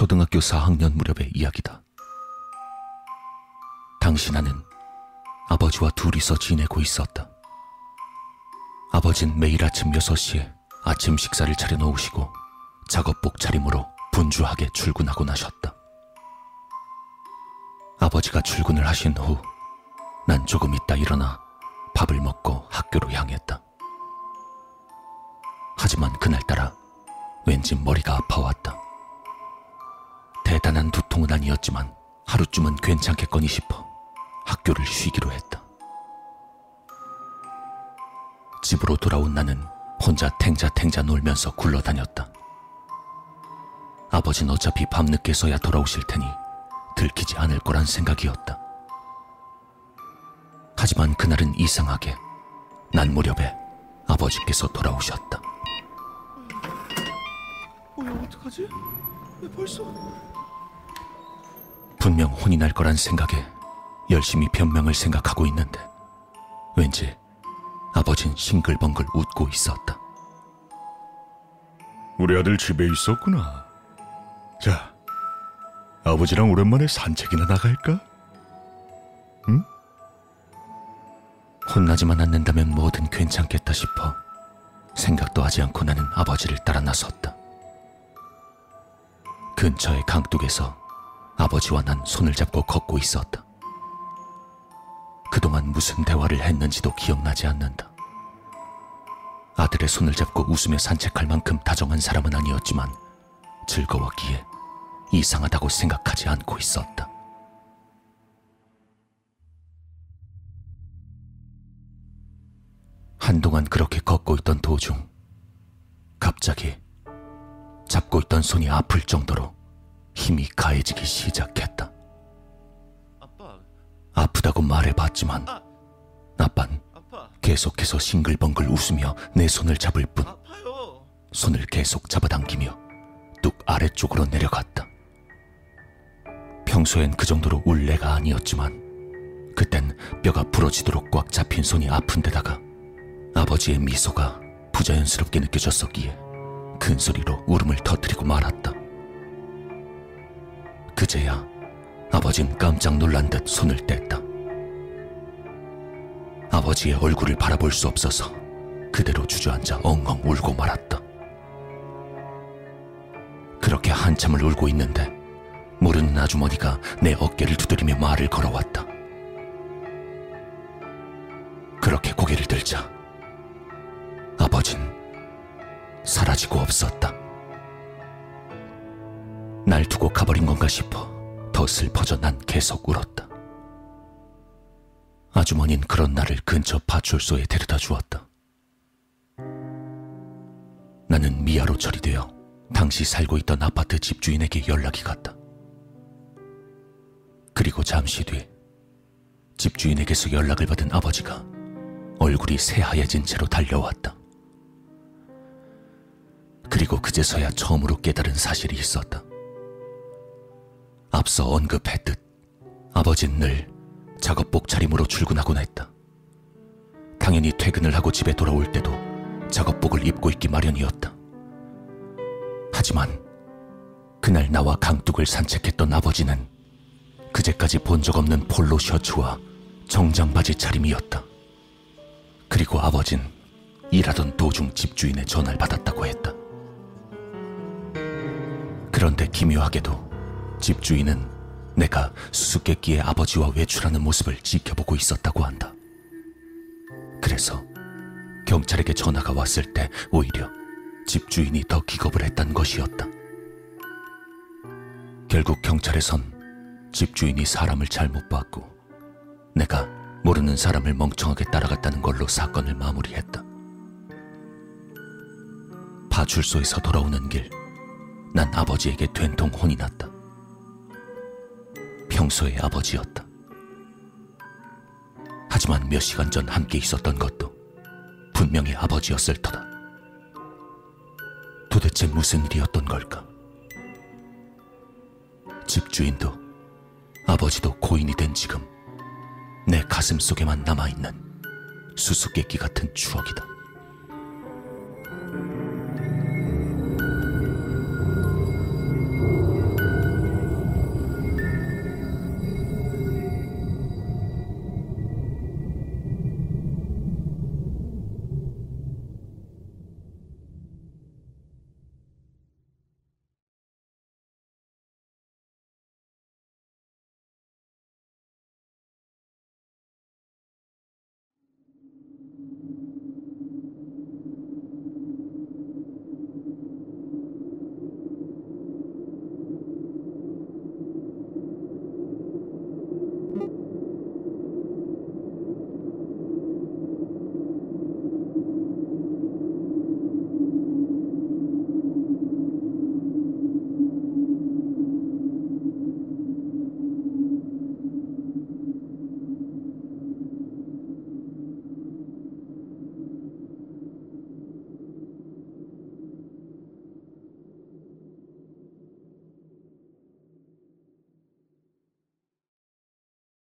초등학교 4학년 무렵의 이야기다. 당시 나는 아버지와 둘이서 지내고 있었다. 아버진 매일 아침 6시에 아침 식사를 차려 놓으시고 작업복 차림으로 분주하게 출근하고 나셨다. 아버지가 출근을 하신 후 난 조금 있다 일어나 밥을 먹고 학교로 향했다. 하지만 그날따라 왠지 머리가 아파왔다. 대단한 두통은 아니었지만 하루쯤은 괜찮겠거니 싶어 학교를 쉬기로 했다. 집으로 돌아온 나는 혼자 탱자탱자 놀면서 굴러다녔다. 아버진 어차피 밤늦게서야 돌아오실 테니 들키지 않을 거란 생각이었다. 하지만 그날은 이상하게 난 무렵에 아버지께서 돌아오셨다. 어, 어떡하지? 왜 벌써? 분명 혼이 날 거란 생각에 열심히 변명을 생각하고 있는데 왠지 아버진 싱글벙글 웃고 있었다. 우리 아들 집에 있었구나. 자, 아버지랑 오랜만에 산책이나 나갈까? 혼나지만 않는다면 뭐든 괜찮겠다 싶어 생각도 하지 않고 나는 아버지를 따라 나섰다. 근처의 강둑에서 아버지와 난 손을 잡고 걷고 있었다. 그동안 무슨 대화를 했는지도 기억나지 않는다. 아들의 손을 잡고 웃으며 산책할 만큼 다정한 사람은 아니었지만 즐거웠기에 이상하다고 생각하지 않고 있었다. 한동안 그렇게 걷고 있던 도중 갑자기 잡고 있던 손이 아플 정도로 힘이 가해지기 시작했다. 아프다고 말해봤지만 아빤 아빠, 계속해서 싱글벙글 웃으며 내 손을 잡을 뿐. 손을 계속 잡아당기며 뚝 아래쪽으로 내려갔다. 평소엔 그 정도로 울레가 아니었지만 그땐 뼈가 부러지도록 꽉 잡힌 손이 아픈 데다가 아버지의 미소가 부자연스럽게 느껴졌었기에 큰 소리로 울음을 터뜨리고 말았다. 그제야 아버진 깜짝 놀란 듯 손을 뗐다. 아버지의 얼굴을 바라볼 수 없어서 그대로 주저앉아 엉엉 울고 말았다. 그렇게 한참을 울고 있는데 모르는 아주머니가 내 어깨를 두드리며 말을 걸어왔다. 그렇게 고개를 들자 아버진 사라지고 없었다. 날 두고 가버린 건가 싶어 더 슬퍼져 난 계속 울었다. 아주머니는 그런 나를 근처 파출소에 데려다 주었다. 나는 미아로 처리되어 당시 살고 있던 아파트 집주인에게 연락이 갔다. 그리고 잠시 뒤 집주인에게서 연락을 받은 아버지가 얼굴이 새하얘진 채로 달려왔다. 그리고 그제서야 처음으로 깨달은 사실이 있었다. 앞서 언급했듯 아버진 늘 작업복 차림으로 출근하곤 했다. 당연히 퇴근을 하고 집에 돌아올 때도 작업복을 입고 있기 마련이었다. 하지만 그날 나와 강둑을 산책했던 아버지는 그제까지 본 적 없는 폴로 셔츠와 정장 바지 차림이었다. 그리고 아버진 일하던 도중 집주인의 전화를 받았다고 했다. 그런데 기묘하게도 집주인은 내가 수수께끼의 아버지와 외출하는 모습을 지켜보고 있었다고 한다. 그래서 경찰에게 전화가 왔을 때 오히려 집주인이 더 기겁을 했단 것이었다. 결국 경찰에선 집주인이 사람을 잘못 봤고 내가 모르는 사람을 멍청하게 따라갔다는 걸로 사건을 마무리했다. 파출소에서 돌아오는 길, 난 아버지에게 된통 혼이 났다. 평소의 아버지였다. 하지만 몇 시간 전 함께 있었던 것도 분명히 아버지였을 터다. 도대체 무슨 일이었던 걸까? 집주인도 아버지도 고인이 된 지금 내 가슴 속에만 남아있는 수수께끼 같은 추억이다.